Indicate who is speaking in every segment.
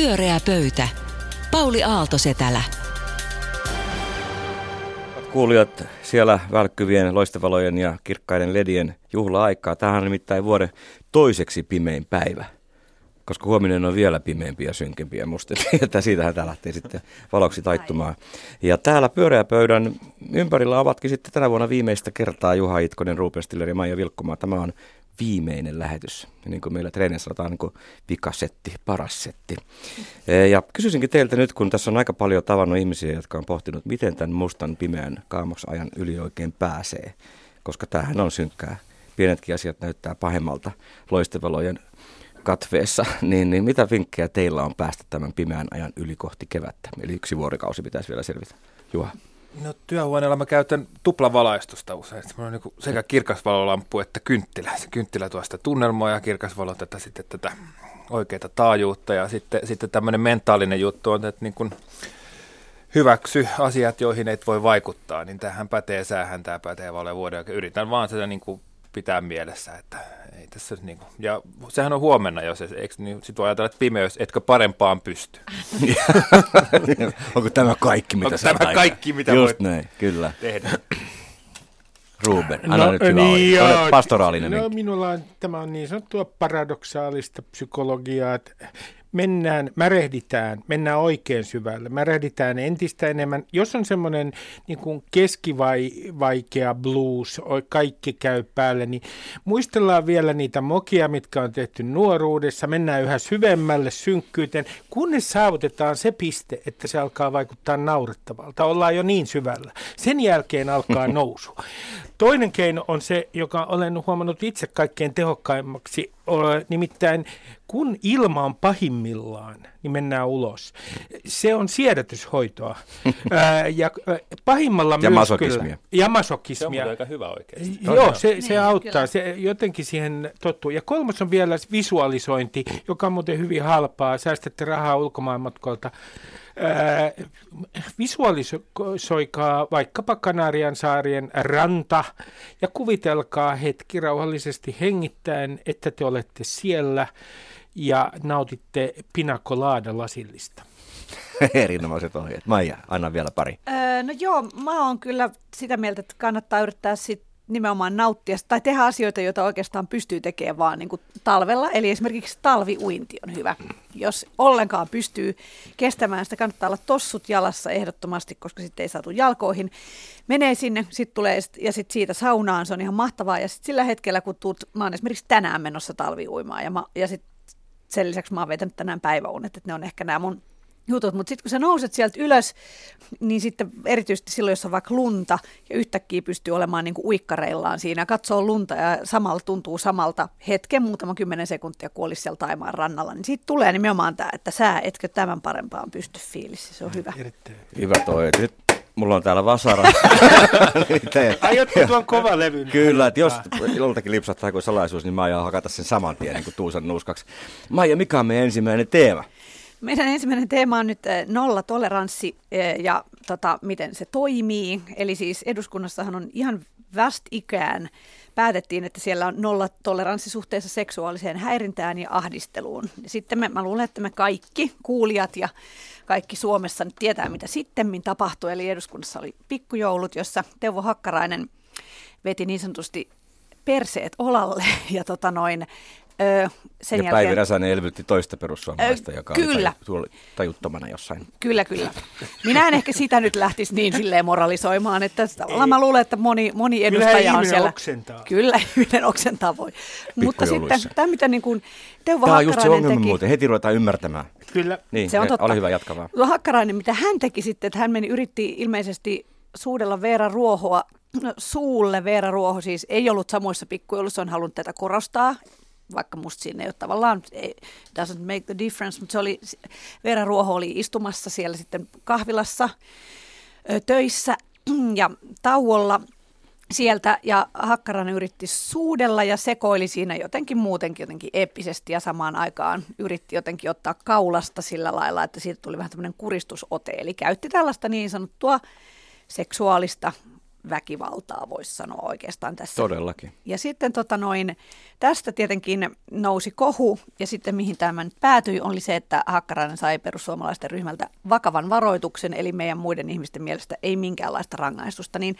Speaker 1: Pyöreä pöytä. Pauli Aaltosetälä.
Speaker 2: Kuulijat, siellä välkkyvien loistavalojen ja kirkkaiden ledien juhla-aikaa. Tähän on nimittäin vuoden toiseksi pimein päivä koska huominen on vielä pimeämpi ja synkempi ja mustempi, että siitähän tämä lähtee sitten valoksi taittumaan. Ja täällä pyöreä pöydän ympärillä ovatkin sitten tänä vuonna viimeistä kertaa Juha Itkonen, Ruben Stiller ja Maija Vilkkumaa. Tämä on viimeinen lähetys. Niin kuin meillä treenissä sanotaan, niin kuin pikasetti, paras setti. E, ja kysyisinkin teiltä nyt, kun tässä on aika paljon tavannut ihmisiä, jotka on pohtinut, miten tämän mustan pimeän kaamosajan yli oikein pääsee. Koska tämähän on synkkää. Pienetkin asiat näyttää pahemmalta loistevalojen katveessa, niin, niin mitä vinkkejä teillä on päästä tämän pimeän ajan yli kohti kevättä? Eli yksi vuorikausi pitäisi vielä selvitä. Juha.
Speaker 3: No työhuoneella mä käytän tuplavalaistusta usein. Mulla on niin sekä kirkasvalolamppu että kynttilä. Se kynttilä tuo sitä tunnelmaa ja kirkasvalo tätä sitten tätä oikeaa taajuutta. Ja sitten, sitten tämmöinen mentaalinen juttu on, että niin kuin hyväksy asiat, joihin et voi vaikuttaa, niin tähän pätee säähän, tämä pätee vale vuoden. Yritän vaan sitä niin kuin pitää mielessä, että ei tässä niin kuin, ja sehän on huomenna, jos eikö, niin sit voi ajatella, että pimeys, etkö parempaan pysty.
Speaker 2: Onko tämä kaikki, mitä
Speaker 3: Onko tämä aika? kaikki, mitä
Speaker 2: Just
Speaker 3: voit
Speaker 2: näin, kyllä.
Speaker 3: tehdä?
Speaker 2: Ruben, anna no, nyt hyvä niin, joo, pastoraalinen
Speaker 4: no, minulla on, tämä on niin sanottua paradoksaalista psykologiaa, että mennään, märehditään, mennään oikein syvälle, märehditään entistä enemmän. Jos on semmoinen niin kuin keskivaikea blues, kaikki käy päälle, niin muistellaan vielä niitä mokia, mitkä on tehty nuoruudessa, mennään yhä syvemmälle synkkyyteen, kunnes saavutetaan se piste, että se alkaa vaikuttaa naurettavalta. Ollaan jo niin syvällä. Sen jälkeen alkaa nousu. Toinen keino on se, joka olen huomannut itse kaikkein tehokkaimmaksi, nimittäin kun ilma on pahimmillaan, niin mennään ulos. Se on siedätyshoitoa. ja pahimmalla
Speaker 2: ja masokismia.
Speaker 4: Ja masokismia.
Speaker 3: Se on aika hyvä oikeasti.
Speaker 4: Joo, se, se niin, auttaa. Se jotenkin siihen tottuu. Ja kolmas on vielä visualisointi, joka on muuten hyvin halpaa. Säästätte rahaa ulkomaanmatkolta. Visualisoikaa vaikkapa Kanarian saarien ranta ja kuvitelkaa hetki rauhallisesti hengittäen, että te olette siellä ja nautitte pinakolaada lasillista.
Speaker 2: Erinomaiset ohjeet. Maija, anna vielä pari.
Speaker 5: Öö, no joo, mä oon kyllä sitä mieltä, että kannattaa yrittää sit nimenomaan nauttia tai tehdä asioita, joita oikeastaan pystyy tekemään vaan niin kuin talvella. Eli esimerkiksi talviuinti on hyvä. Jos ollenkaan pystyy kestämään sitä, kannattaa olla tossut jalassa ehdottomasti, koska sitten ei saatu jalkoihin. Menee sinne, sitten tulee ja sitten siitä saunaan, se on ihan mahtavaa. Ja sitten sillä hetkellä, kun tuut, mä oon esimerkiksi tänään menossa talviuimaan ja, mä, ja sitten sen lisäksi mä oon vetänyt tänään päiväunet, että ne on ehkä nämä mun jutut, mutta sitten kun sä nouset sieltä ylös, niin sitten erityisesti silloin, jos on vaikka lunta ja yhtäkkiä pystyy olemaan niin kuin uikkareillaan siinä, katsoo lunta ja samalla tuntuu samalta hetken, muutama kymmenen sekuntia, kun olisi siellä Taimaan rannalla, niin siitä tulee nimenomaan tämä, että sä etkö tämän parempaan pysty fiilis, se on hyvä.
Speaker 2: Hyvä toi. Nyt mulla on täällä vasara.
Speaker 4: Aiotko tuon kova levy?
Speaker 2: Kyllä, että jos joltakin lipsattaa kuin salaisuus, niin mä aion hakata sen saman tien niin kuin Tuusan nuuskaksi. Maija, mikä on meidän ensimmäinen teema?
Speaker 5: Meidän ensimmäinen teema on nyt eh, nollatoleranssi eh, ja tota, miten se toimii. Eli siis eduskunnassahan on ihan ikään päätettiin, että siellä on nollatoleranssi suhteessa seksuaaliseen häirintään ja ahdisteluun. Sitten me, mä luulen, että me kaikki kuulijat ja kaikki Suomessa nyt tietää, mitä sittemmin tapahtui. Eli eduskunnassa oli pikkujoulut, jossa Teuvo Hakkarainen veti niin sanotusti perseet olalle ja tota noin,
Speaker 2: Öö, sen ja jälkeen... Päivi Räsänen elvytti toista perussuomalaista, öö, joka kyllä. oli tajuttomana jossain.
Speaker 5: Kyllä, kyllä. Minä en ehkä sitä nyt lähtisi niin silleen moralisoimaan, että tavallaan mä luulen, että moni, moni edustaja on siellä.
Speaker 4: oksentaa.
Speaker 5: Kyllä, ihminen oksentaa voi. Mutta sitten tämä, mitä niin kuin Teuvo
Speaker 2: Tämä
Speaker 5: on just
Speaker 2: se ongelma teki, muuten, heti ruvetaan ymmärtämään.
Speaker 4: Kyllä.
Speaker 2: Niin, se on totta. Ole hyvä, jatkavaa.
Speaker 5: Hakkarainen, mitä hän teki sitten, että hän meni, yritti ilmeisesti suudella Veera Ruohoa No, suulle Veera Ruoho siis ei ollut samoissa pikkujoulussa, on halunnut tätä korostaa, vaikka musta siinä ei ole tavallaan, doesn't make the difference, mutta se oli, Veera Ruoho oli istumassa siellä sitten kahvilassa ö, töissä ja tauolla sieltä ja Hakkarainen yritti suudella ja sekoili siinä jotenkin muutenkin jotenkin eeppisesti ja samaan aikaan yritti jotenkin ottaa kaulasta sillä lailla, että siitä tuli vähän tämmöinen kuristusote. Eli käytti tällaista niin sanottua seksuaalista väkivaltaa, voisi sanoa oikeastaan tässä.
Speaker 2: Todellakin.
Speaker 5: Ja sitten tota noin, tästä tietenkin nousi kohu, ja sitten mihin tämä nyt päätyi, oli se, että Hakkarainen sai perussuomalaisten ryhmältä vakavan varoituksen, eli meidän muiden ihmisten mielestä ei minkäänlaista rangaistusta. Niin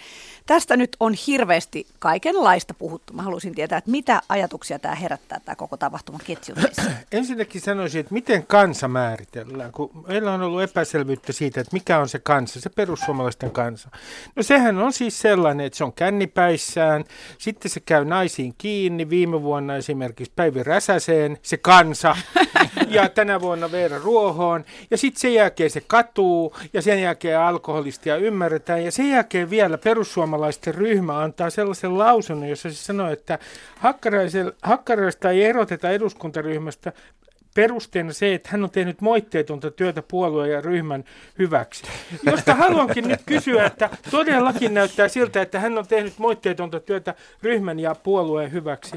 Speaker 5: tästä nyt on hirveästi kaikenlaista puhuttu. Mä haluaisin tietää, että mitä ajatuksia tämä herättää, tämä koko tapahtuma ketju
Speaker 4: Ensinnäkin sanoisin, että miten kansa määritellään, kun meillä on ollut epäselvyyttä siitä, että mikä on se kansa, se perussuomalaisten kansa. No sehän on siis sellainen, että se on kännipäissään, sitten se käy naisiin kiinni, viime vuonna esimerkiksi Päivi Räsäseen, se kansa, ja tänä vuonna Veera Ruohoon, ja sitten sen jälkeen se katuu, ja sen jälkeen alkoholistia ymmärretään, ja sen jälkeen vielä perussuomalaisten ryhmä antaa sellaisen lausunnon, jossa se sanoo, että Hakkaraista ei eroteta eduskuntaryhmästä perusteena se, että hän on tehnyt moitteetonta työtä puolueen ja ryhmän hyväksi. Josta haluankin nyt kysyä, että todellakin näyttää siltä, että hän on tehnyt moitteetonta työtä ryhmän ja puolueen hyväksi.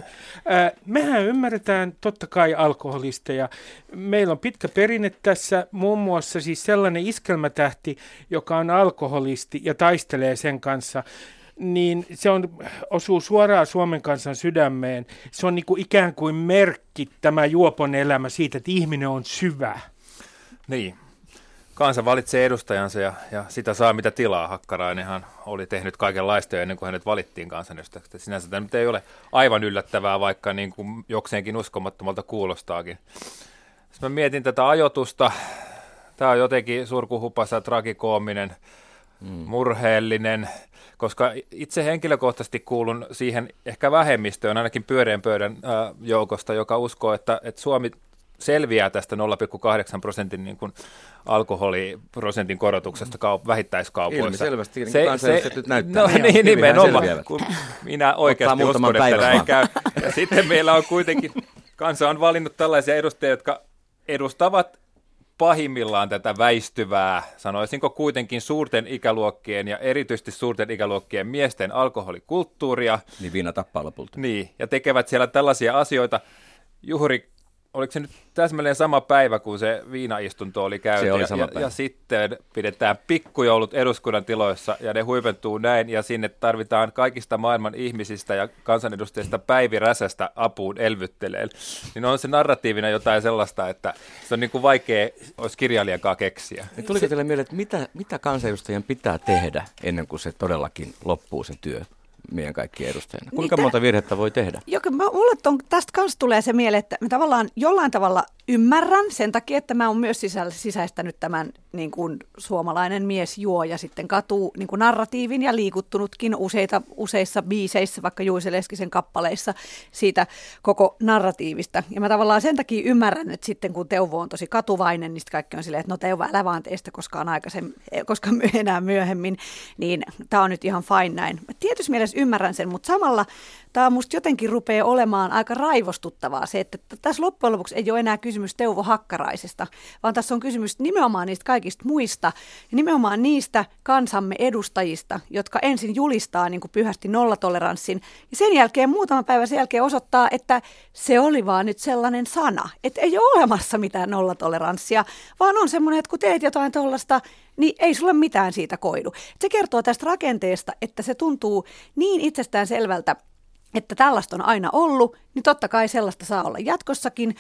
Speaker 4: mehän ymmärretään totta kai alkoholisteja. Meillä on pitkä perinne tässä, muun muassa siis sellainen iskelmätähti, joka on alkoholisti ja taistelee sen kanssa niin se on, osuu suoraan Suomen kansan sydämeen. Se on niin kuin ikään kuin merkki tämä juopon elämä siitä, että ihminen on syvä.
Speaker 3: Niin. Kansa valitsee edustajansa ja, ja sitä saa mitä tilaa. Hakkarainenhan oli tehnyt kaikenlaista ennen kuin hänet valittiin kansanedustajaksi. Sinänsä tämä ei ole aivan yllättävää, vaikka niin kuin jokseenkin uskomattomalta kuulostaakin. Jos mä mietin tätä ajotusta, tämä on jotenkin surkuhupasa, tragikoominen, mm. murheellinen – koska itse henkilökohtaisesti kuulun siihen ehkä vähemmistöön, ainakin pyöreän pöydän joukosta, joka uskoo, että, että Suomi selviää tästä 0,8 prosentin niin kuin alkoholiprosentin korotuksesta kaup- vähittäiskaupoissa.
Speaker 2: Ilmi selvästi, niin se, se, nyt näyttää.
Speaker 3: No niin, niin nimenomaan, kun minä oikeasti uskon, että näin käy. Ja sitten meillä on kuitenkin, kansa on valinnut tällaisia edustajia, jotka edustavat pahimmillaan tätä väistyvää, sanoisinko kuitenkin suurten ikäluokkien ja erityisesti suurten ikäluokkien miesten alkoholikulttuuria.
Speaker 2: Niin viina tappaa lopulta.
Speaker 3: Niin, ja tekevät siellä tällaisia asioita. Juhuri oliko se nyt täsmälleen sama päivä, kun se viinaistunto oli käyty.
Speaker 2: Se oli sama
Speaker 3: ja,
Speaker 2: päivä.
Speaker 3: ja sitten pidetään pikkujoulut eduskunnan tiloissa ja ne huipentuu näin ja sinne tarvitaan kaikista maailman ihmisistä ja kansanedustajista Päivi Räsästä apuun elvytteleen. Niin on se narratiivina jotain sellaista, että se on niin kuin vaikea olisi kirjailijakaan keksiä.
Speaker 2: Niin tuliko teille mieleen, että mitä, mitä kansanedustajien pitää tehdä ennen kuin se todellakin loppuu se työ? Meidän kaikkien edustajina? Kuinka niin, monta virhettä voi tehdä?
Speaker 5: Joka, mä, mulle ton, tästä kanssa tulee se mieleen, että mä tavallaan jollain tavalla ymmärrän sen takia, että mä oon myös sisällä, sisäistänyt tämän niin kuin suomalainen mies juo ja sitten katuu niin kuin narratiivin ja liikuttunutkin useita, useissa biiseissä, vaikka Juise Leskisen kappaleissa siitä koko narratiivista. Ja mä tavallaan sen takia ymmärrän, että sitten kun Teuvo on tosi katuvainen, niin kaikki on silleen, että no Teuvo, älä vaan teistä koskaan aikaisemmin, koska enää myöhemmin, niin tämä on nyt ihan fine näin. Mä tietysti mielessä ymmärrän sen, mutta samalla tämä musta jotenkin rupeaa olemaan aika raivostuttavaa se, että tässä loppujen lopuksi ei ole enää kysymys Teuvo Hakkaraisesta, vaan tässä on kysymys nimenomaan niistä kaikista muista ja nimenomaan niistä kansamme edustajista, jotka ensin julistaa niin kuin pyhästi nollatoleranssin ja sen jälkeen muutama päivä sen jälkeen osoittaa, että se oli vaan nyt sellainen sana, että ei ole olemassa mitään nollatoleranssia, vaan on semmoinen, että kun teet jotain tuollaista, niin ei sulle mitään siitä koidu. Se kertoo tästä rakenteesta, että se tuntuu niin itsestään selvältä, että tällaista on aina ollut, niin totta kai sellaista saa olla jatkossakin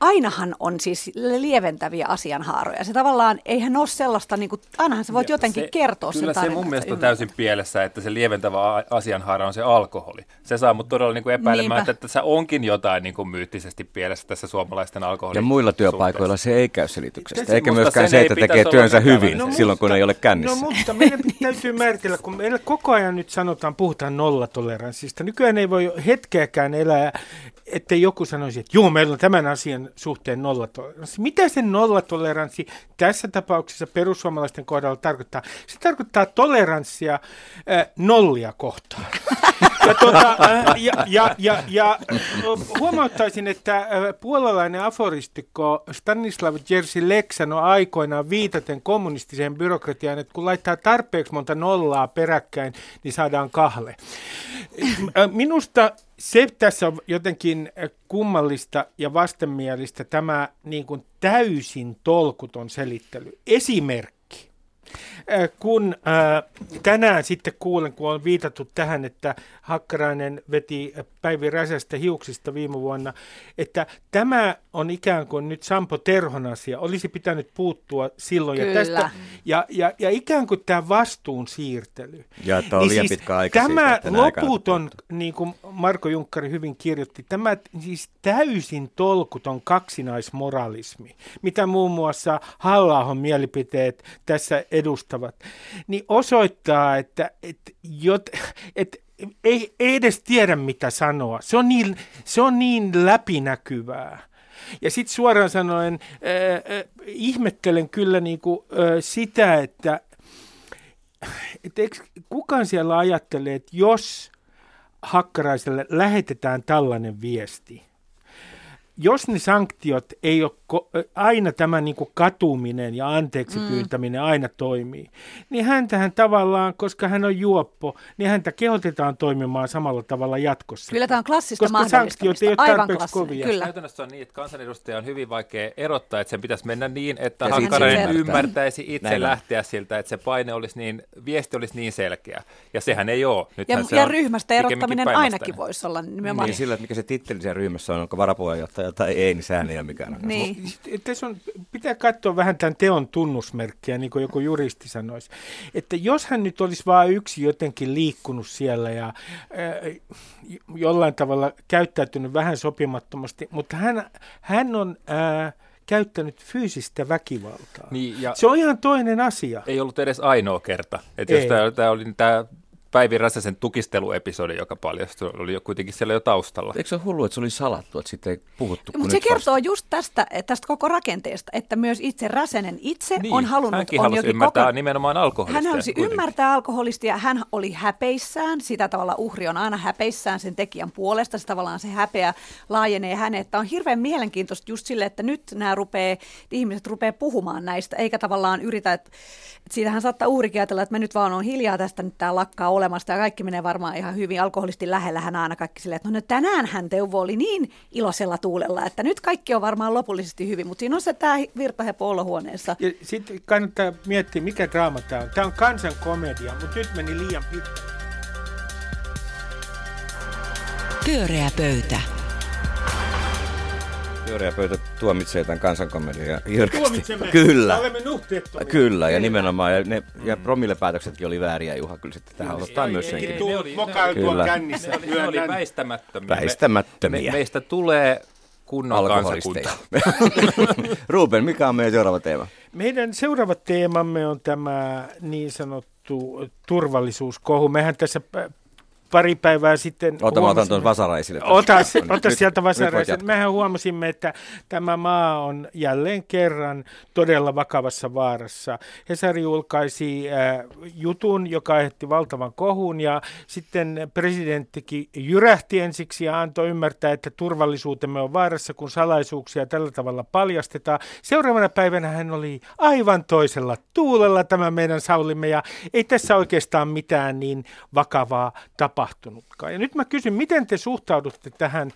Speaker 5: ainahan on siis lieventäviä asianhaaroja. Se tavallaan, eihän ole sellaista, niin kuin, ainahan sä voit ja jotenkin
Speaker 3: se,
Speaker 5: kertoa
Speaker 3: kyllä
Speaker 5: sen
Speaker 3: se mun mielestä on täysin pielessä, että se lieventävä asianhaara on se alkoholi. Se saa mut todella niin kuin epäilemään, Niinpä. että tässä onkin jotain niin kuin myyttisesti pielessä tässä suomalaisten alkoholin
Speaker 2: Ja muilla työpaikoilla se ei käy selityksestä, eikä myöskään se, että tekee työnsä hyvin no, silloin, kun ei ole kännissä.
Speaker 4: No mutta meidän täytyy määritellä, kun meillä koko ajan nyt sanotaan, puhutaan nollatoleranssista. Nykyään ei voi hetkeäkään elää että joku sanoisi, että joo, meillä on tämän asian suhteen nollatoleranssi. Mitä se nollatoleranssi tässä tapauksessa perussuomalaisten kohdalla tarkoittaa? Se tarkoittaa toleranssia äh, nollia kohtaan. Ja, tuota, äh, ja, ja, ja, ja huomauttaisin, että äh, puolalainen aforistikko Stanislav Jerzy Lek sanoi aikoinaan viitaten kommunistiseen byrokratiaan, että kun laittaa tarpeeksi monta nollaa peräkkäin, niin saadaan kahle. Minusta se tässä on jotenkin kummallista ja vastenmielistä tämä niin kuin täysin tolkuton selittely. Esimerkki. Kun äh, tänään sitten kuulen, kun on viitattu tähän, että Hakkarainen veti Päivi Räsästä hiuksista viime vuonna, että tämä on ikään kuin nyt Sampo Terhon asia. Olisi pitänyt puuttua silloin.
Speaker 5: Kyllä.
Speaker 4: Ja, tästä, ja, ja, ja ikään kuin tämä vastuun siirtely.
Speaker 2: Ja että on niin liian
Speaker 4: siis
Speaker 2: pitkä aika
Speaker 4: Tämä
Speaker 2: siitä,
Speaker 4: loputon, niin kuin Marko Junkkari hyvin kirjoitti, tämä siis täysin tolkuton kaksinaismoralismi, mitä muun muassa halla mielipiteet tässä edustavat, niin osoittaa, että, että, jot, että ei, ei edes tiedä mitä sanoa. Se on niin, se on niin läpinäkyvää. Ja sitten suoraan sanoen äh, äh, ihmettelen kyllä niinku, äh, sitä, että et eikö kukaan siellä ajattelee, että jos hakkaraiselle lähetetään tällainen viesti, jos ne sanktiot ei ole, aina tämä niin kuin katuminen ja anteeksi mm. pyytäminen aina toimii, niin häntähän tavallaan, koska hän on juoppo, niin häntä kehotetaan toimimaan samalla tavalla jatkossa.
Speaker 5: Kyllä tämä on klassista
Speaker 4: Koska sanktiot ei ole
Speaker 5: Aivan
Speaker 4: tarpeeksi kovia.
Speaker 5: Kyllä.
Speaker 3: Käytännössä on niin, että kansanedustaja on hyvin vaikea erottaa, että sen pitäisi mennä niin, että
Speaker 2: Ja
Speaker 3: Hakkarainen ymmärtäisi itse
Speaker 2: Näin
Speaker 3: lähteä siltä, että se paine olisi niin, viesti olisi niin selkeä. Ja sehän ei ole.
Speaker 5: Ja,
Speaker 3: Nythän se
Speaker 5: ja ryhmästä erottaminen ainakin voisi olla nimenomaan.
Speaker 2: Niin sillä, että mikä se titteli siellä ryhmässä on, onko varapuheenjohtaja tai ei, niin sehän ei ole mikään.
Speaker 5: Niin.
Speaker 4: Tässä on, pitää katsoa vähän tämän teon tunnusmerkkiä, niin kuin joku juristi sanoisi. Että jos hän nyt olisi vain yksi jotenkin liikkunut siellä ja äh, jollain tavalla käyttäytynyt vähän sopimattomasti, mutta hän, hän on äh, käyttänyt fyysistä väkivaltaa.
Speaker 3: Niin, ja
Speaker 4: Se on ihan toinen asia.
Speaker 3: ei ollut edes ainoa kerta. Että jos tämä, tämä oli tämä Päivi Räsäsen tukisteluepisodi, joka paljastui, oli jo kuitenkin siellä jo taustalla.
Speaker 2: Eikö se ole hullu, että se oli salattu, että siitä ei puhuttu? kun
Speaker 5: Mutta se
Speaker 2: nyt vasta-
Speaker 5: kertoo just tästä, tästä koko rakenteesta, että myös itse Räsänen itse
Speaker 3: Niin,
Speaker 5: on halunnut...
Speaker 3: hänkin
Speaker 5: on
Speaker 3: halusi
Speaker 5: jokin
Speaker 3: ymmärtää nimenomaan alkoholistia
Speaker 5: Hän halusi
Speaker 3: kuitenkin.
Speaker 5: ymmärtää alkoholistia, hän oli häpeissään, sitä tavalla uhri on aina häpeissään sen tekijän puolesta, se tavallaan se häpeä laajenee hänen, että on hirveän mielenkiintoista just sille, että nyt nämä rupee, ihmiset rupeaa puhumaan näistä, eikä tavallaan yritä, että, että siitähän saattaa uhrikin ajatella, että mä nyt vaan on hiljaa tästä, nyt tämä lakkaa olemasta ja kaikki menee varmaan ihan hyvin, alkoholistin lähellä hän aina kaikki silleen, että no nyt tänään hän Teuvo oli niin iloisella tuulella, että nyt kaikki on varmaan lopullisesti hyvin, mutta siinä on se tämä virtahepo olohuoneessa.
Speaker 4: Ja sitten kannattaa miettiä, mikä draama tämä on. Tämä on kansan komedia, mutta nyt meni liian pitkälle.
Speaker 1: Pyöreä pöytä.
Speaker 2: Pyöreä pöytä tuomitsee tämän kansankomedian jyrkästi.
Speaker 4: Tuomitsemme.
Speaker 2: Kyllä.
Speaker 4: Me olemme nuhteettomia.
Speaker 2: Kyllä, ja nimenomaan, ja, ne, ja promillepäätöksetkin oli vääriä, Juha, kyllä sitten tähän ottaa myös senkin.
Speaker 3: Ne oli-
Speaker 4: mokailtua
Speaker 2: Kyllä.
Speaker 4: kännissä.
Speaker 3: Ne oli, ne oli
Speaker 4: myönnän.
Speaker 3: väistämättömiä. Me,
Speaker 2: Väistämättömiä.
Speaker 3: me, meistä tulee kunnon kansakunta.
Speaker 2: Ruben, mikä on meidän seuraava teema?
Speaker 4: Meidän seuraava teemamme on tämä niin sanottu turvallisuuskohu. Mehän tässä pari päivää sitten
Speaker 2: Ota, mä otan tuon vasaraisille.
Speaker 4: Ota, ota
Speaker 2: nyt-
Speaker 4: sieltä vasaraisen.
Speaker 2: jatkaa.
Speaker 4: Mehän huomasimme, että tämä maa on jälleen kerran todella vakavassa vaarassa. Hesari julkaisi äh, jutun, joka aiheutti valtavan kohun ja sitten presidenttikin jyrähti ensiksi ja antoi ymmärtää, että turvallisuutemme on vaarassa, kun salaisuuksia tällä tavalla paljastetaan. Seuraavana päivänä hän oli aivan toisella tuulella tämä meidän Saulimme ja ei tässä oikeastaan mitään niin vakavaa tapahtunutkaan. Ja nyt mä kysyn, miten te suhtaudutte tähän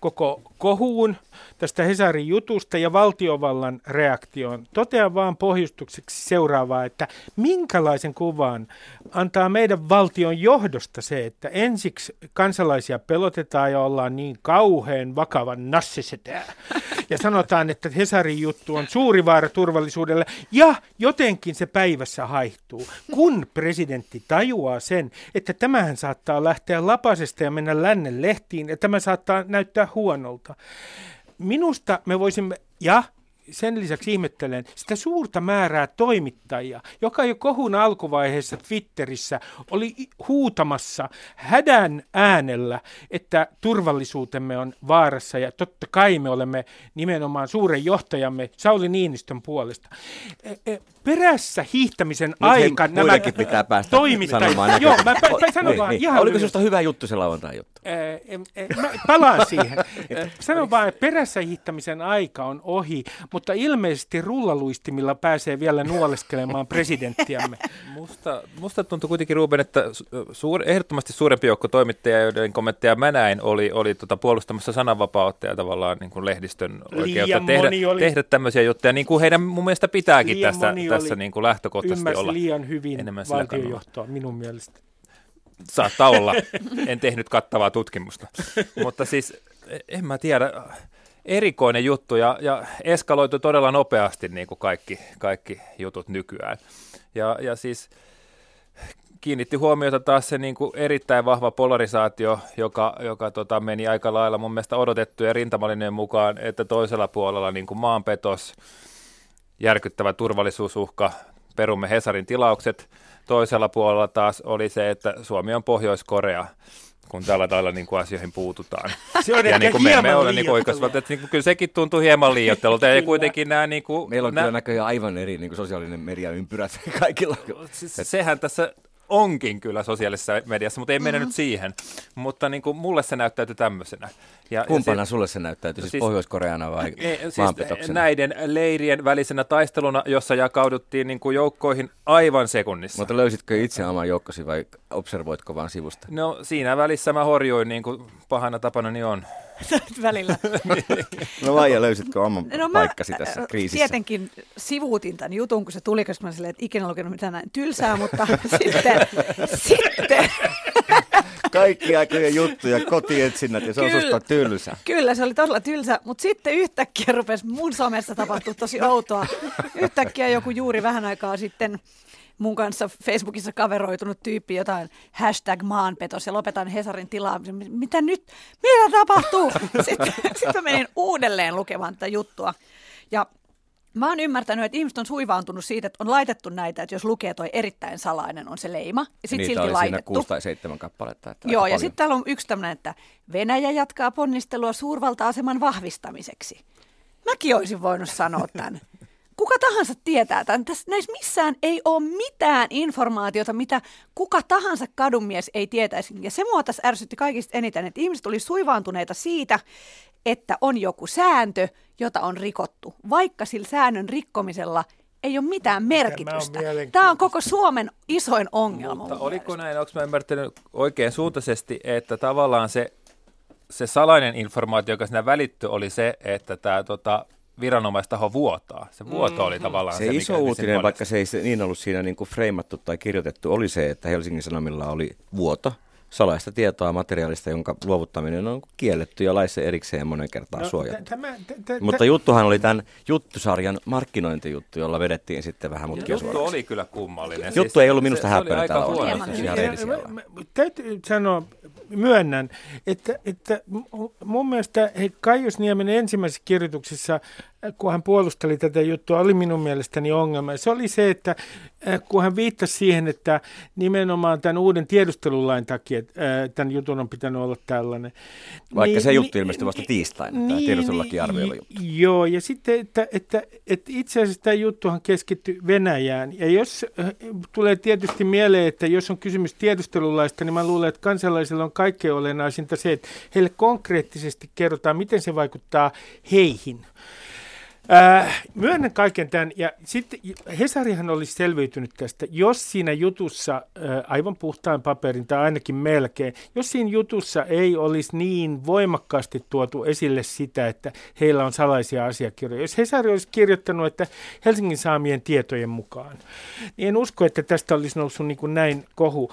Speaker 4: koko kohuun tästä Hesarin jutusta ja valtiovallan reaktioon. Totean vaan pohjustukseksi seuraavaa, että minkälaisen kuvan antaa meidän valtion johdosta se, että ensiksi kansalaisia pelotetaan ja ollaan niin kauhean vakavan nassisetää. Ja sanotaan, että Hesarin juttu on suuri vaara turvallisuudelle ja jotenkin se päivässä haihtuu, kun presidentti tajuaa sen, että tämähän saattaa lähteä lapasesta ja mennä lännen lehtiin ja tämä saattaa näyttää huonolta. Minusta me voisimme, ja sen lisäksi ihmettelen sitä suurta määrää toimittajia, joka jo kohun alkuvaiheessa Twitterissä oli huutamassa hädän äänellä, että turvallisuutemme on vaarassa ja totta kai me olemme nimenomaan suuren johtajamme Sauli Niinistön puolesta. E- e, Perässä hiihtämisen
Speaker 2: Nyt
Speaker 4: aika nämä
Speaker 2: pitää päästä
Speaker 4: toimittajat,
Speaker 2: sanomaan
Speaker 4: joo, mä, mä sanon
Speaker 2: Niin,
Speaker 4: vaan
Speaker 2: niin.
Speaker 4: ihan
Speaker 2: Oliko sinusta hyvä juttu se lauantai juttu?
Speaker 4: Em- Mä palaan siihen. Sanon vaan, että perässä hiihtämisen aika on ohi, mutta ilmeisesti rullaluistimilla pääsee vielä nuoleskelemaan presidenttiämme.
Speaker 3: Musta, musta tuntui kuitenkin, Ruben, että suur, ehdottomasti suurempi joukko toimittajia, joiden kommentteja mä näin, oli, oli tota puolustamassa sananvapautta ja tavallaan niin kuin lehdistön oikeutta tehdä, oli, tehdä tämmöisiä juttuja, niin kuin heidän mun mielestä pitääkin tässä, tässä niin kuin lähtökohtaisesti olla.
Speaker 4: liian hyvin valtiojohtoa minun mielestä.
Speaker 3: Saattaa olla. En tehnyt kattavaa tutkimusta. Mutta siis, en mä tiedä, erikoinen juttu ja, ja eskaloitu todella nopeasti niin kuin kaikki, kaikki jutut nykyään. Ja, ja siis kiinnitti huomiota taas se niin kuin erittäin vahva polarisaatio, joka, joka tota, meni aika lailla mun mielestä odotettujen rintamalinjojen mukaan, että toisella puolella niin kuin maanpetos, järkyttävä turvallisuusuhka, perumme Hesarin tilaukset. Toisella puolella taas oli se, että Suomi on Pohjois-Korea kun tällä tavalla niin kuin asioihin puututaan.
Speaker 4: Se on
Speaker 3: ja
Speaker 4: niin
Speaker 3: kuin me emme ole niin oikasvat, että niin kuin, kyllä sekin tuntuu hieman liioittelulta. ja kuitenkin nämä... Niin kuin,
Speaker 2: Meillä on
Speaker 3: nää...
Speaker 2: kyllä näköjään aivan eri niin kuin sosiaalinen media ympyrät kaikilla.
Speaker 3: Siis, sehän tässä onkin kyllä sosiaalisessa mediassa, mutta ei mennä mm-hmm. nyt siihen. Mutta niin kuin mulle se näyttäytyy tämmöisenä.
Speaker 2: Ja, Kumpana ja se, sulle se näyttäytyy, siis, siis Pohjois-Koreana vai ei, siis
Speaker 3: Näiden leirien välisenä taisteluna, jossa jakauduttiin niin kuin joukkoihin aivan sekunnissa.
Speaker 2: Mutta löysitkö itse oman joukkosi vai observoitko vaan sivusta?
Speaker 3: No siinä välissä mä horjoin niin kuin pahana tapana niin on.
Speaker 5: välillä.
Speaker 2: no vai ja löysitkö oman no, paikkasi mä, tässä kriisissä?
Speaker 5: Tietenkin sivuutin tämän jutun, kun se tuli, koska mä silleen, että ikinä lukenut mitään näin tylsää, mutta sitten, sitten
Speaker 2: kaikki aikojen juttuja, kotietsinnät ja se on susta tylsä.
Speaker 5: Kyllä, se oli todella tylsä, mutta sitten yhtäkkiä rupesi mun somessa tapahtua tosi outoa. Yhtäkkiä joku juuri vähän aikaa sitten mun kanssa Facebookissa kaveroitunut tyyppi jotain hashtag maanpetos ja lopetan Hesarin tilaamisen. Mitä nyt? Mitä tapahtuu? Sitten, sitten menin uudelleen lukemaan tätä juttua. Ja Mä oon ymmärtänyt, että ihmiset on suivaantunut siitä, että on laitettu näitä, että jos lukee toi erittäin salainen on se leima. Ja sit
Speaker 2: Niitä
Speaker 5: silti
Speaker 2: oli
Speaker 5: laitettu.
Speaker 2: siinä kuusi tai seitsemän kappaletta. Että
Speaker 5: Joo, ja sitten täällä on yksi tämmöinen, että Venäjä jatkaa ponnistelua suurvalta-aseman vahvistamiseksi. Mäkin olisin voinut sanoa tämän. Kuka tahansa tietää tämän. Tässä, näissä missään ei ole mitään informaatiota, mitä kuka tahansa kadunmies ei tietäisi. Ja se mua tässä ärsytti kaikista eniten, että ihmiset oli suivaantuneita siitä, että on joku sääntö, jota on rikottu, vaikka sillä säännön rikkomisella ei ole mitään merkitystä. Tämä on koko Suomen isoin ongelma.
Speaker 3: Mutta oliko mielestä. näin, onko mä ymmärtänyt oikein suuntaisesti, että tavallaan se, se salainen informaatio, joka siinä välittyi, oli se, että tämä tota, viranomaistaho vuotaa. Se vuoto mm-hmm. oli tavallaan
Speaker 2: se,
Speaker 3: se
Speaker 2: iso uutinen, vaikka se ei niin ollut siinä niin kuin freimattu tai kirjoitettu, oli se, että Helsingin Sanomilla oli vuoto salaista tietoa materiaalista, jonka luovuttaminen on kielletty ja laissa erikseen monen kertaan no, suojattu. Tämä, t- t- Mutta juttuhan oli tämän juttusarjan markkinointijuttu, jolla vedettiin sitten vähän mutkia
Speaker 3: Juttu suoraksi. oli kyllä kummallinen.
Speaker 2: Juttu siis ei ollut minusta häppöinen täällä
Speaker 4: Täytyy sanoa, myönnän, että, että mun mielestä hei, Kaius Niemen ensimmäisessä kirjoituksessa kun hän puolusteli tätä juttua, oli minun mielestäni ongelma. Se oli se, että äh, kun hän viittasi siihen, että nimenomaan tämän uuden tiedustelulain takia äh, tämän jutun on pitänyt olla tällainen.
Speaker 2: Vaikka niin, se juttu ilmestyi vasta tiistaina, niin, tämä tiedustelulaki arvioiva juttu.
Speaker 4: Joo, ja sitten, että, että, että itse asiassa tämä juttuhan keskittyi Venäjään. Ja jos äh, tulee tietysti mieleen, että jos on kysymys tiedustelulaista, niin mä luulen, että kansalaisilla on kaikkein olennaisinta se, että heille konkreettisesti kerrotaan, miten se vaikuttaa heihin. Äh, myönnän kaiken tämän, ja sitten Hesarihan olisi selviytynyt tästä, jos siinä jutussa, äh, aivan puhtaan paperin tai ainakin melkein, jos siinä jutussa ei olisi niin voimakkaasti tuotu esille sitä, että heillä on salaisia asiakirjoja. Jos Hesari olisi kirjoittanut, että Helsingin saamien tietojen mukaan, niin en usko, että tästä olisi noussut niin kuin näin kohu.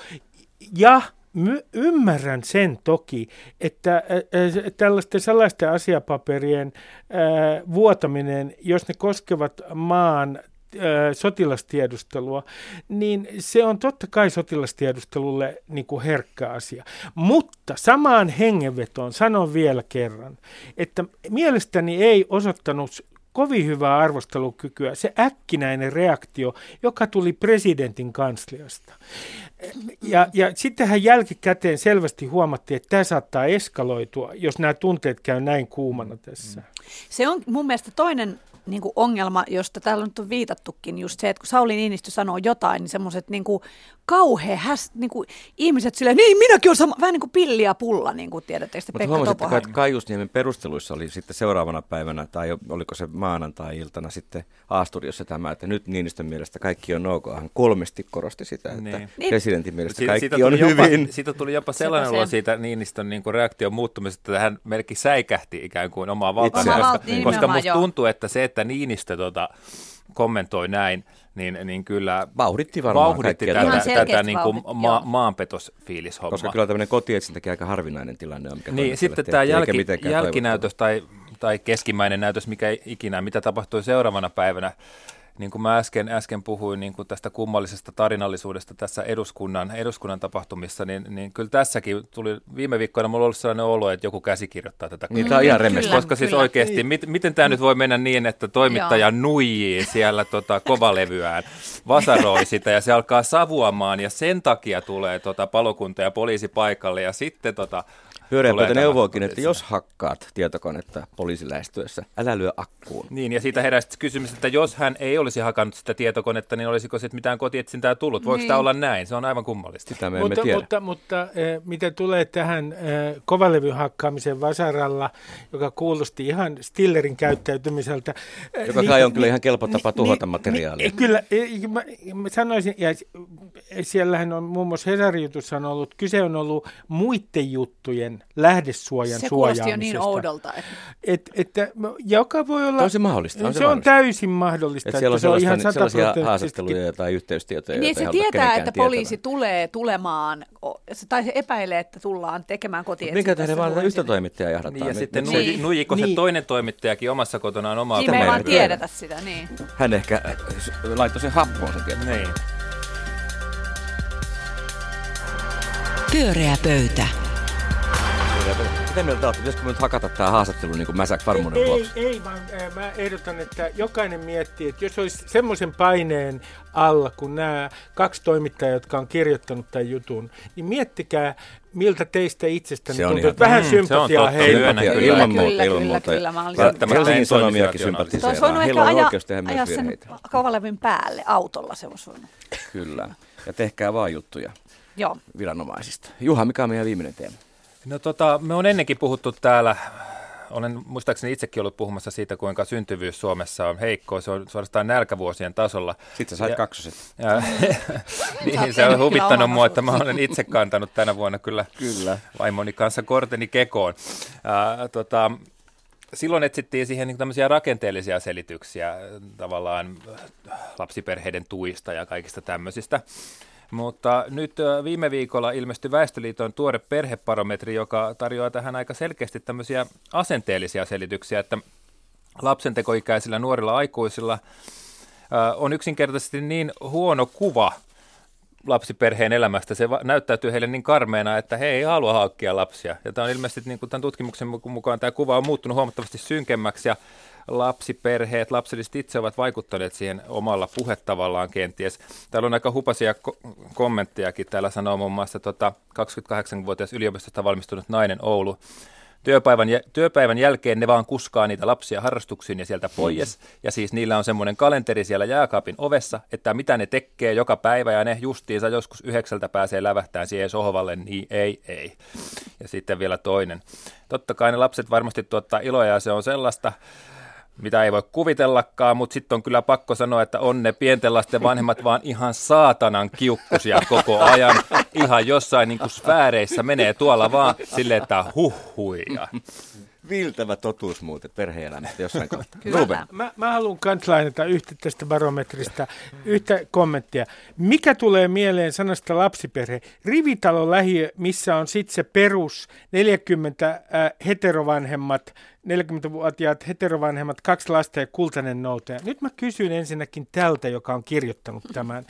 Speaker 4: Ja My, ymmärrän sen toki, että tällaisten salaisten asiapaperien vuotaminen, jos ne koskevat maan sotilastiedustelua, niin se on totta kai sotilastiedustelulle niin kuin herkkä asia. Mutta samaan hengenvetoon sanon vielä kerran, että mielestäni ei osoittanut kovin hyvää arvostelukykyä, se äkkinäinen reaktio, joka tuli presidentin kansliasta. Ja, ja sittenhän jälkikäteen selvästi huomattiin, että tämä saattaa eskaloitua, jos nämä tunteet käy näin kuumana tässä.
Speaker 5: Se on mun mielestä toinen niin kuin ongelma, josta täällä nyt on viitattukin, just se, että kun Sauli Niinistö sanoo jotain, niin semmoiset niin kuin kauhean häs, niin kuin ihmiset silleen, niin minäkin olen sama, vähän niin kuin pilli ja pulla, niin kuin tiedätte,
Speaker 2: Mutta
Speaker 5: Pekka
Speaker 2: huomasitteko, että
Speaker 5: Topohan.
Speaker 2: Kaiusniemen perusteluissa oli sitten seuraavana päivänä, tai oliko se maanantai-iltana sitten Aasturiossa tämä, että nyt Niinistön mielestä kaikki on ok. Hän kolmesti korosti sitä, että
Speaker 3: Niin.
Speaker 5: Niin.
Speaker 2: presidentin mielestä
Speaker 3: Si-
Speaker 2: kaikki
Speaker 3: siitä
Speaker 2: on
Speaker 3: tuli jopa,
Speaker 2: hyvin.
Speaker 3: Siitä tuli jopa sellainen olo siitä Niinistön niin kuin reaktion muuttumisesta, että hän melkein säikähti ikään kuin omaa.
Speaker 5: Omaa
Speaker 3: koska, koska musta tuntuu, että se, että Niinistö tota, kommentoi näin, niin, niin kyllä
Speaker 2: Vauhditti varmaan
Speaker 3: vauhditti tätä, tätä,
Speaker 5: selkeästi
Speaker 3: niin kuin ma- maanpetosfiilishommaa.
Speaker 2: Koska kyllä tämmöinen kotietsintäkin aika harvinainen tilanne on, mikä
Speaker 3: Niin, sitten tämä jälki, jälkinäytös tai, tai keskimmäinen näytös, mikä ikinä, mitä tapahtui seuraavana päivänä, niin kuin mä äsken, äsken puhuin niin kuin tästä kummallisesta tarinallisuudesta tässä eduskunnan, eduskunnan tapahtumissa, niin, niin kyllä tässäkin tuli, viime viikkoina mulla ollut sellainen olo, että joku käsikirjoittaa tätä.
Speaker 2: Niin, tämä on ihan
Speaker 5: Kyllä.
Speaker 2: remmestä.
Speaker 3: Koska siis
Speaker 5: kyllä.
Speaker 3: oikeasti, mit, miten tämä nyt voi mennä niin, että toimittaja nuijii siellä tota kovalevyään, vasaroi sitä ja se alkaa savuamaan ja sen takia tulee tota palokunta ja poliisi paikalle ja sitten tota,
Speaker 2: Pyöreä
Speaker 3: tulee
Speaker 2: pöytä
Speaker 3: tämä
Speaker 2: neuvookin, että jos hakkaat tietokonetta poliisin lähestyessä, älä lyö akkuun.
Speaker 3: Niin, ja siitä herää sitten kysymys, että jos hän ei olisi hakannut sitä tietokonetta, niin olisiko sitten mitään kotietsintää tullut? Voiko
Speaker 5: Niin.
Speaker 3: tämä olla näin? Se on aivan kummallista.
Speaker 2: Sitä me
Speaker 4: Mutta,
Speaker 2: tiedä.
Speaker 4: mutta, mutta äh, mitä tulee tähän äh, kovalevyn hakkaamiseen vasaralla, joka kuulosti ihan Stillerin käyttäytymiseltä. äh,
Speaker 2: Joka kai on kyllä ihan kelpo tapa tuhota materiaalia.
Speaker 4: Niin, kyllä, eh, mä, mä sanoisin, ja siellähän on muun muassa Hesarin jutussa on ollut, kyse on ollut muiden juttujen lähdesuojan
Speaker 5: Se jo
Speaker 4: suojaamisesta.
Speaker 5: niin oudolta. Että,
Speaker 4: Et, että, joka voi olla...
Speaker 2: On se mahdollista, on se
Speaker 4: se on
Speaker 2: mahdollista.
Speaker 4: täysin mahdollista.
Speaker 2: Että siellä on,
Speaker 4: se on ihan
Speaker 2: sellaisia haastatteluja tai yhteystietoja,
Speaker 5: niin se tietää, että poliisi
Speaker 2: tietävän.
Speaker 5: tulee tulemaan, se- tai se epäilee, että tullaan tekemään kotietsintä.
Speaker 2: Minkä tähden vaan
Speaker 5: Se
Speaker 2: yhtä toimittajaa jahdattaa?
Speaker 3: Niin, ja
Speaker 2: Me-
Speaker 3: sitten
Speaker 5: Niin.
Speaker 3: nuijiko se
Speaker 4: Niin.
Speaker 3: toinen toimittajakin omassa kotonaan omaa
Speaker 5: Siinä me ei
Speaker 2: Tämä
Speaker 5: vaan tiedetä sitä, niin.
Speaker 2: Hän ehkä äh, laittoi sen happoon sen tieto.
Speaker 3: Niin.
Speaker 1: Pyöreä pöytä.
Speaker 2: Mitä mieltä olette? Pitäisikö nyt hakata tämä haastattelu niin kuin Mäsäk varmuuden
Speaker 4: ei,
Speaker 2: vuoksi?
Speaker 4: ei, vaan äh, mä ehdotan, että jokainen miettii, että jos olisi semmoisen paineen alla, kun nämä kaksi toimittajaa, jotka on kirjoittanut tämän jutun, niin miettikää, miltä teistä itsestäni
Speaker 2: Se on
Speaker 4: tuntuu.
Speaker 2: ihan
Speaker 4: Vähän.
Speaker 3: Mm, on
Speaker 4: sympatiaa heille.
Speaker 3: Kyllä.
Speaker 2: ilman
Speaker 5: Kyllä,
Speaker 2: muuta, ilman
Speaker 5: kyllä,
Speaker 2: muuta.
Speaker 5: kyllä, mä olisin-
Speaker 3: Välttämättä
Speaker 2: Helsingin
Speaker 3: en
Speaker 2: Sanomiakin
Speaker 3: toimisi
Speaker 5: Se olisi
Speaker 2: sympatiseeraa.
Speaker 5: voinut
Speaker 2: Heillä
Speaker 5: ehkä
Speaker 2: on
Speaker 5: ajaa, ajaa
Speaker 2: myös
Speaker 5: sen kovalevyn päälle autolla. Se olisi voinut.
Speaker 2: Kyllä. Ja tehkää vaan juttuja
Speaker 5: Joo.
Speaker 2: viranomaisista. Juha, mikä on meidän viimeinen teema?
Speaker 3: No tota, me on ennenkin puhuttu täällä, olen muistaakseni itsekin ollut puhumassa siitä, kuinka syntyvyys Suomessa on heikko. Se on suorastaan nälkävuosien tasolla.
Speaker 2: Sitten sä sait kaksoset.
Speaker 3: Ja, niin, se on huvittanut mua, että mä olen itse kantanut tänä vuonna kyllä,
Speaker 2: Kyllä.
Speaker 3: vaimoni kanssa korteni kekoon. Ää, tota, silloin etsittiin siihen niin tämmöisiä rakenteellisia selityksiä tavallaan äh, lapsiperheiden tuista ja kaikista tämmöisistä. Mutta nyt viime viikolla ilmestyi Väestöliiton tuore perheparometri, joka tarjoaa tähän aika selkeästi tämmöisiä asenteellisia selityksiä, että lapsentekoikäisillä nuorilla aikuisilla on yksinkertaisesti niin huono kuva lapsiperheen elämästä. Se näyttäytyy heille niin karmeena, että he ei halua hankkia lapsia. Ja tämä on ilmeisesti niin kuin tämän tutkimuksen muka- mukaan tämä kuva on muuttunut huomattavasti synkemmäksi ja lapsiperheet, lapselliset itse ovat vaikuttaneet siihen omalla puhetavallaan kenties. Täällä on aika hupasia ko- kommenttejakin. Täällä sanoo muun muassa tota 28-vuotias yliopistosta valmistunut nainen Oulu. Työpäivän, työpäivän jälkeen ne vaan kuskaa niitä lapsia harrastuksiin ja sieltä pois. Ja siis niillä on semmoinen kalenteri siellä jääkaapin ovessa, että mitä ne tekee joka päivä ja ne justiinsa joskus yhdeksältä pääsee lävähtään siihen sohvalle, niin ei, ei. Ja sitten vielä toinen. Totta kai ne lapset varmasti tuottaa iloa ja se on sellaista, mitä ei voi kuvitellakaan, mutta sitten on kyllä pakko sanoa, että on ne pienten lasten vanhemmat vaan ihan saatanan kiukkusia koko ajan. Ihan jossain niin kuin sfääreissä menee tuolla vaan silleen, että huhhuja.
Speaker 2: Viltävä totuus muuten perhe-elämästä jossain kohtaa.
Speaker 5: Kyllä.
Speaker 2: Ruben.
Speaker 4: Mä, mä haluan kans lainata yhtä tästä barometrista, yhtä kommenttia. Mikä tulee mieleen sanasta lapsiperhe? Rivitalo lähiö, missä on sitten se perus 40 äh, heterovanhemmat, 40-vuotiaat heterovanhemmat, kaksi lasta ja kultainen noutaja. Nyt mä kysyn ensinnäkin tältä, joka on kirjoittanut tämän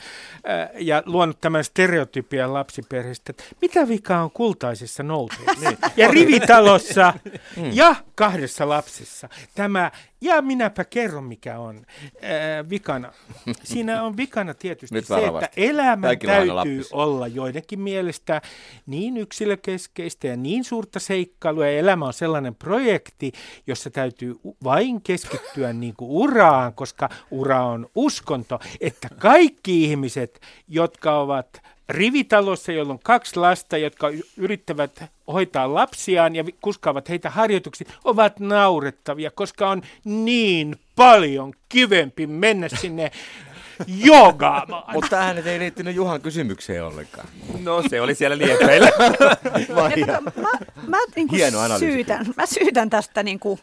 Speaker 4: äh, ja luonut tämän stereotypian lapsiperheestä, mitä vikaa on kultaisessa noutajassa ja rivitalossa ja kahdessa lapsessa. Tämä Ja minäpä kerron, mikä on ää, vikana. Siinä on vikana tietysti
Speaker 2: Nyt
Speaker 4: se, että
Speaker 2: varovasti.
Speaker 4: elämä
Speaker 2: Kaikilla
Speaker 4: täytyy olla joidenkin mielestä niin yksilökeskeistä ja niin suurta seikkailua. Ja elämä on sellainen projekti, jossa täytyy vain keskittyä niin kuin uraan, koska ura on uskonto, että kaikki ihmiset, jotka ovat rivitalossa, jolla on kaksi lasta, jotka yrittävät hoitaa lapsiaan ja kuskaavat heitä harjoituksiin, ovat naurettavia, koska on niin paljon kivempi mennä sinne jogaamaan.
Speaker 2: Mutta tähän ei liittynyt Juhan kysymykseen ollenkaan.
Speaker 3: No se oli siellä liepeillä.
Speaker 5: Kato, mä, mä, niin kuin
Speaker 2: Hieno analyysi.
Speaker 5: syytän, mä syytän tästä niin kuin,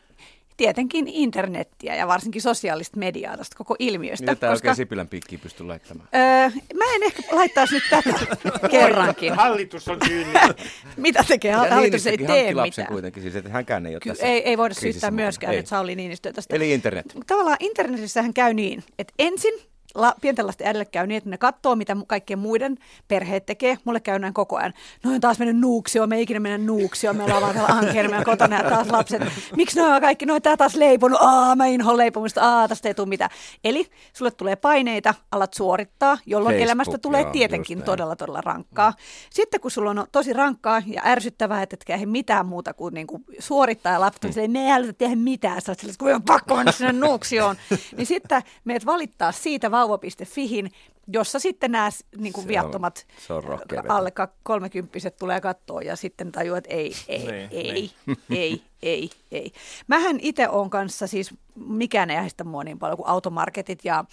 Speaker 5: tietenkin internettiä ja varsinkin sosiaalista mediaa tästä koko ilmiöstä.
Speaker 2: Mitä tämä
Speaker 5: koska,
Speaker 2: oikein Sipilän piikkiin pysty laittamaan?
Speaker 5: öö, mä en ehkä laittaisi nyt tätä kerrankin.
Speaker 4: Hallitus on syyllinen.
Speaker 5: Mitä tekee?
Speaker 2: Ja
Speaker 5: Hallitus ei tee
Speaker 2: hankki lapsen
Speaker 5: mitään.
Speaker 2: kuitenkin, siis että hänkään ei ole
Speaker 5: Ky-
Speaker 2: tässä
Speaker 5: ei, ei voida syyttää myöskään
Speaker 2: Ei.
Speaker 5: nyt Sauli Niinistöä tästä.
Speaker 2: Eli internet.
Speaker 5: Tavallaan internetissähän käy niin, että ensin la, pienten lasten äidille käy niin, että ne katsoo, mitä kaikkien muiden perheet tekee. Mulle käy näin koko ajan. No on taas mennyt nuuksio, me ei ikinä mennä nuuksio, me ollaan vaan täällä ankeena kotona ja taas lapset. Miksi ne on kaikki, no tää taas leiponut, aa mä inhoan leipomista, aa tästä ei tule mitään. Eli sulle tulee paineita, alat suorittaa, jolloin
Speaker 2: Facebook,
Speaker 5: elämästä tulee
Speaker 2: joo,
Speaker 5: tietenkin todella, todella rankkaa. Sitten kun sulla on tosi rankkaa ja ärsyttävää, että etkä mitään muuta kuin, niin kuin suorittaa ja lapset on silleen, me ei haluta tehdä mitään, sä oot että kun on pakko mennä sinne nuuksioon, niin sitten meet valittaa siitä vauva.fihin, jossa sitten nämä niin kuin
Speaker 2: Se on-
Speaker 5: viattomat
Speaker 2: se on veto.
Speaker 5: alle kolmekymppiset tulee kattoon ja sitten tajuu, että ei, ei,
Speaker 3: Niin,
Speaker 5: ei,
Speaker 3: niin.
Speaker 5: ei, ei, ei. Mähän itse on kanssa siis, mikään ei ahdista mua niin paljon kuin automarketit ja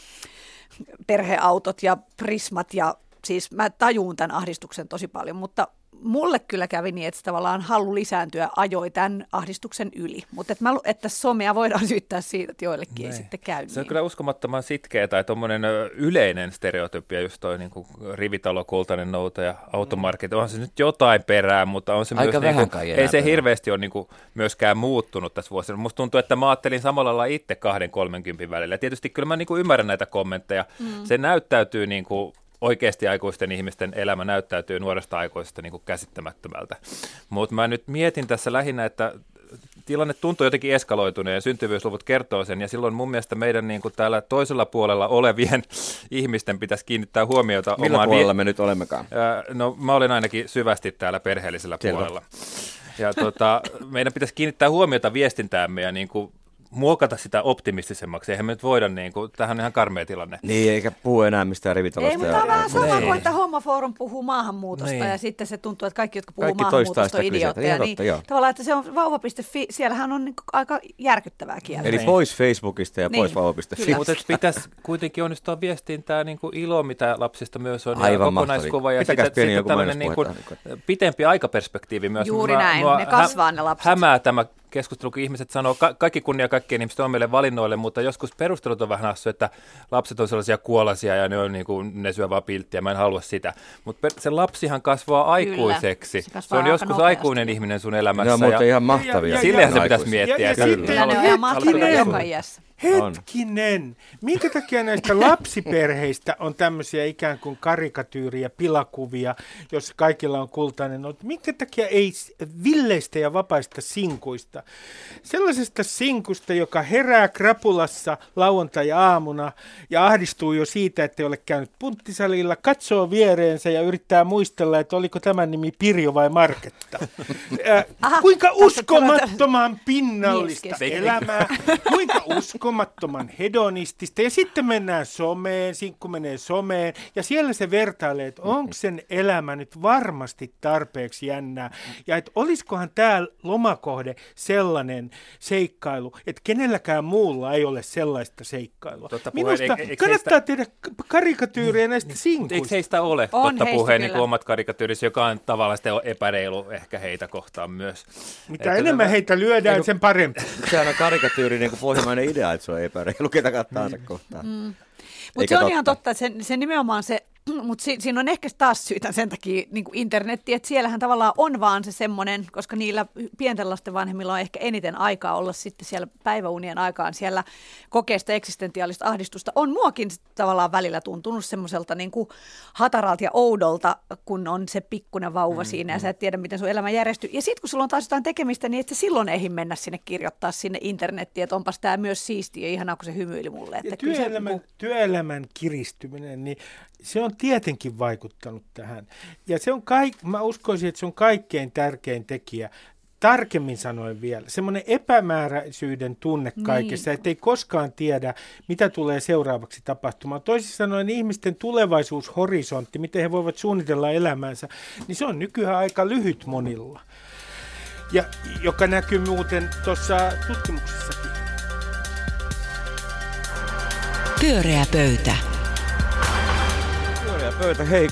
Speaker 5: perheautot ja prismat ja siis mä tajuun tämän ahdistuksen tosi paljon, mutta mulle kyllä kävi niin, että se tavallaan halu lisääntyä ajoi tämän ahdistuksen yli. Mutta että, mä, lu- että somea voidaan syyttää siitä, että joillekin ei
Speaker 3: Niin.
Speaker 5: sitten käy
Speaker 3: Se on
Speaker 5: niin.
Speaker 3: kyllä uskomattoman sitkeä tai tuommoinen yleinen stereotypia, just toi niin rivitalo, kultainen nouta ja automarket. Onhan se nyt jotain perää, mutta on se
Speaker 2: Aika
Speaker 3: myös,
Speaker 2: vähän
Speaker 3: niin
Speaker 2: kai
Speaker 3: kuin, ei se
Speaker 2: perää.
Speaker 3: hirveästi ole niin kuin, myöskään muuttunut tässä vuosina. Musta tuntuu, että mä ajattelin samalla lailla itse kahden 30 välillä. Ja tietysti kyllä mä niin kuin ymmärrän näitä kommentteja. Mm. Se näyttäytyy niin kuin, oikeasti aikuisten ihmisten elämä näyttäytyy nuoresta aikuisesta niin kuin käsittämättömältä. Mutta mä nyt mietin tässä lähinnä, että tilanne tuntuu jotenkin eskaloituneen ja syntyvyysluvut kertoo sen, ja silloin mun mielestä meidän niin kuin täällä toisella puolella olevien ihmisten pitäisi kiinnittää huomiota
Speaker 2: Millä
Speaker 3: omaan
Speaker 2: puolella me nyt olemmekaan?
Speaker 3: No mä olen ainakin syvästi täällä perheellisellä
Speaker 2: Selvä.
Speaker 3: puolella. Ja tota, meidän pitäisi kiinnittää huomiota viestintäämme ja niin kuin muokata sitä optimistisemmaksi. Eihän me nyt voida, niin kuin, tämähän on ihan karmea tilanne.
Speaker 2: Niin, eikä puhu enää mistään rivitalosta.
Speaker 5: Ei, mutta tämä on vähän sama
Speaker 3: Niin.
Speaker 5: kuin, että Homoforum puhuu maahanmuutosta
Speaker 3: Niin.
Speaker 5: ja sitten se tuntuu, että kaikki, jotka puhuu
Speaker 2: Kaikki
Speaker 5: maahanmuutosta, on idiootteja. Niin,
Speaker 2: totta, joo.
Speaker 5: tavallaan, että se on vauva.fi, siellähän on niin aika järkyttävää kieltä.
Speaker 2: Eli
Speaker 3: Niin.
Speaker 2: pois Facebookista ja pois
Speaker 5: Niin,
Speaker 2: vauva.fi.
Speaker 5: kyllä.
Speaker 3: Mutta pitäisi kuitenkin onnistua viestintää niin kuin ilo, mitä lapsista myös on,
Speaker 2: Aivan
Speaker 3: ja kokonaiskuva ja
Speaker 2: pieni joku
Speaker 3: tämmöinen niin kuin, pitempi aikaperspektiivi myös.
Speaker 5: Juuri näin, ne kasvaa ne lapset.
Speaker 3: Hämää tämä keskustelu, kun ihmiset sanoo, ka- kaikki kunnia kaikkien ihmisten omille valinnoille, mutta joskus perustelut on vähän hassu, että lapset on sellaisia kuolasia ja ne, on niin kuin, ne syö vaan pilttiä, mä en halua sitä. Mutta se lapsihan kasvaa aikuiseksi.
Speaker 5: se
Speaker 3: Se,
Speaker 5: kasvaa
Speaker 3: on
Speaker 5: aika
Speaker 3: joskus
Speaker 5: nopeasti.
Speaker 3: aikuinen ihminen sun elämässä.
Speaker 2: Ne on muuten
Speaker 3: ja
Speaker 2: ihan mahtavia.
Speaker 4: Ja- ja-
Speaker 3: Sillehän se pitäisi miettiä.
Speaker 4: Ja- ja
Speaker 3: kyllä.
Speaker 4: sitten-
Speaker 5: Kyllä ne on ihan mahtavia
Speaker 4: Hetkinen.
Speaker 5: joka iässä.
Speaker 2: On.
Speaker 4: Hetkinen, minkä takia näistä lapsiperheistä on tämmöisiä ikään kuin karikatyyriä, pilakuvia, jos kaikilla on kultainen noti? Minkä takia ei villeistä ja vapaista sinkuista? Sellaisesta sinkusta, joka herää krapulassa lauantai-aamuna ja ahdistuu jo siitä, että ei ole käynyt punttisalilla, katsoo viereensä ja yrittää muistella, että oliko tämän nimi Pirjo vai Marketta. Äh,
Speaker 5: Aha,
Speaker 4: kuinka uskomattoman pinnallista
Speaker 5: Mieskeskellä.
Speaker 4: elämää, kuinka uskomattoman hedonistista. Ja sitten mennään someen, sinkku menee someen, ja siellä se vertailee, että onko sen elämä nyt varmasti tarpeeksi jännää. Ja että olisikohan tämä lomakohde sellainen seikkailu, että kenelläkään muulla ei ole sellaista seikkailua.
Speaker 3: Totta puheen,
Speaker 4: Minusta
Speaker 3: eikö- eikö
Speaker 4: kannattaa
Speaker 3: heistä-
Speaker 4: tehdä karikatyyriä näistä
Speaker 3: Mutta eikö
Speaker 4: sinkuista.
Speaker 3: heistä ole
Speaker 5: On
Speaker 3: totta puheen niin omat karikatyyrissä, joka on tavallaan sitten epäreilu ehkä heitä kohtaan myös.
Speaker 4: Mitä
Speaker 3: Että
Speaker 4: enemmän
Speaker 3: tämä-
Speaker 4: heitä lyödään,
Speaker 3: Eikö-
Speaker 4: sen parempi.
Speaker 2: Sehän on karikatyyri niin kuin pohjoismainen idea, että se on epäreilu ketä tahansa kohtaan.
Speaker 5: Mutta
Speaker 2: Eikä
Speaker 5: se on
Speaker 2: totta.
Speaker 5: ihan totta, että se, se nimenomaan se mutta si- siinä on ehkä taas syytä sen takia niin internetti, että siellähän tavallaan on vaan se semmoinen, koska niillä pienten lasten vanhemmilla on ehkä eniten aikaa olla sitten siellä päiväunien aikaan siellä kokeesta eksistentiaalista ahdistusta. On muakin tavallaan välillä tuntunut semmoiselta niin hataralta ja oudolta, kun on se pikkunen vauva mm, siinä ja sä et tiedä, miten sun elämä järjestyy. Ja sitten kun sulla on taas jotain tekemistä, niin että silloin ehdi mennä sinne kirjoittaa sinne internettiin, että onpas tämä myös siistiä ja ihanaa, kun se hymyili mulle. Että
Speaker 4: ja työelämän, se, työelämän kiristyminen, niin se on tietenkin vaikuttanut tähän. Ja se on kaik, mä uskoisin, että se on kaikkein tärkein tekijä. Tarkemmin sanoen vielä, semmoinen epämääräisyyden tunne niin. kaikessa, niin. ettei koskaan tiedä, mitä tulee seuraavaksi tapahtumaan. Toisin sanoen ihmisten tulevaisuushorisontti, miten he voivat suunnitella elämänsä, niin se on nykyään aika lyhyt monilla. Ja joka näkyy muuten tuossa tutkimuksessakin.
Speaker 1: Pyöreä pöytä.
Speaker 2: Pöytä. Hei,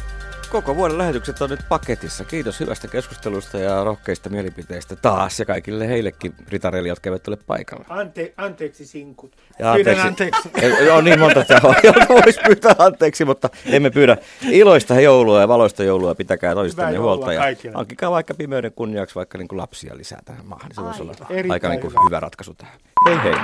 Speaker 2: koko vuoden lähetykset on nyt paketissa. Kiitos hyvästä keskustelusta ja rohkeista mielipiteistä taas ja kaikille heillekin ritareille, jotka eivät ole paikalla.
Speaker 4: Ante, anteeksi sinkut.
Speaker 2: Ja anteeksi. anteeksi. on niin monta tahoa, voisi pyytää anteeksi, mutta emme pyydä. Iloista joulua ja valoista joulua, pitäkää toistanne huolta. Ja hankkikaa vaikka pimeyden kunniaksi vaikka niin kuin lapsia lisää tähän maahan. Se voisi olla aika niin kuin hyvä ratkaisu tähän. Hei hei.